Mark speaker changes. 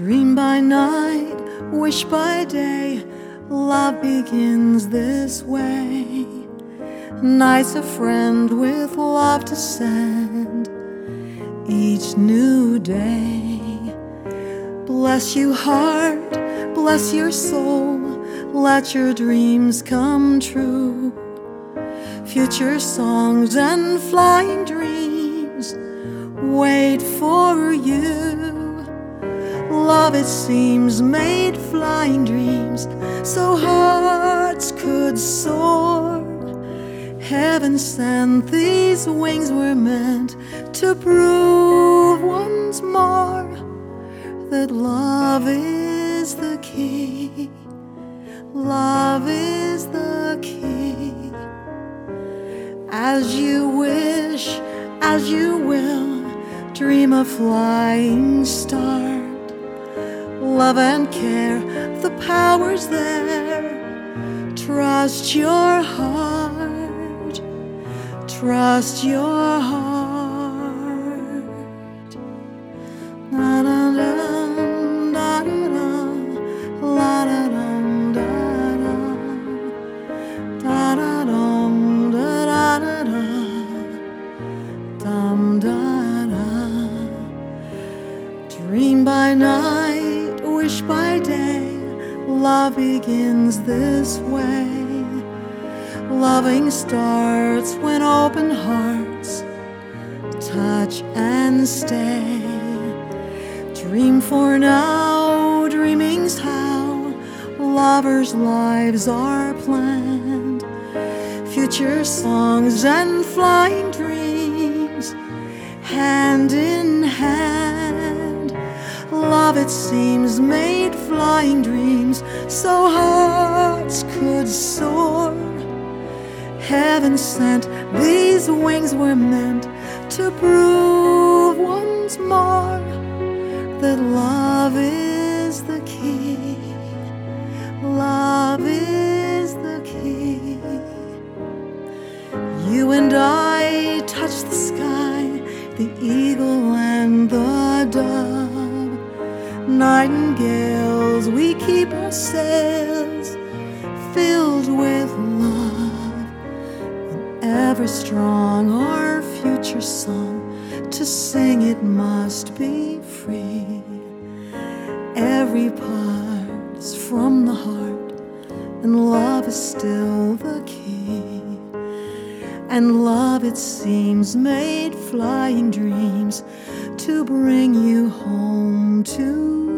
Speaker 1: Dream by night, wish by day, love begins this way. Night's a friend with love to send each new day. Bless you, heart, bless your soul, let your dreams come true. Future songs and flying Love, it seems, made flying dreams so hearts could soar. Heaven sent these wings were meant to prove once more that love is the key. Love is the key. As you wish, as you will, dream a flying start. Love and care, the power's there. Trust your heart. Trust your heart. Dream by night, by day, love begins this way. Loving starts when open hearts touch and stay. Dream for now, dreaming's how lovers' lives are planned. Future songs and flying dreams, Love, it seems, made flying dreams so hearts could soar. Heaven sent, these wings were meant to prove once more that love is the key. Love is the key. You and I touch the sky, the eagle. Nightingales, we keep our sails filled with love. And ever strong our future song, to sing it must be free. Every part's from the heart, and love is still the key. And love, it seems, made flying dreams to bring you home to